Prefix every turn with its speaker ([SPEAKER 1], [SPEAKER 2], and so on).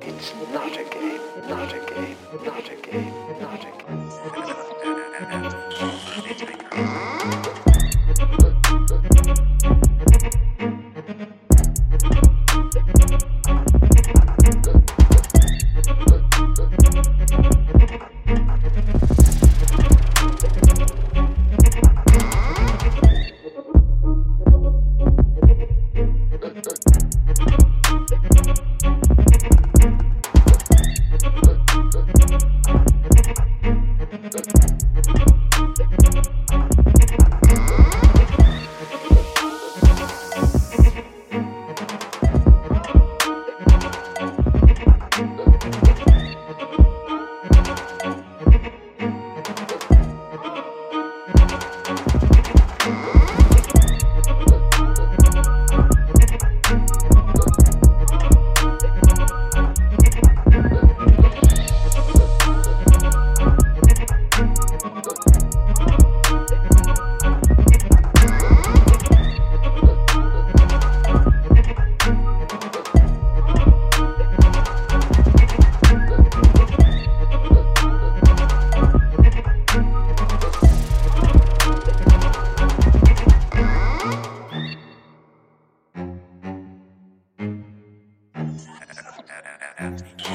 [SPEAKER 1] It's not a game, not a game, not a game, not a game. Anthony.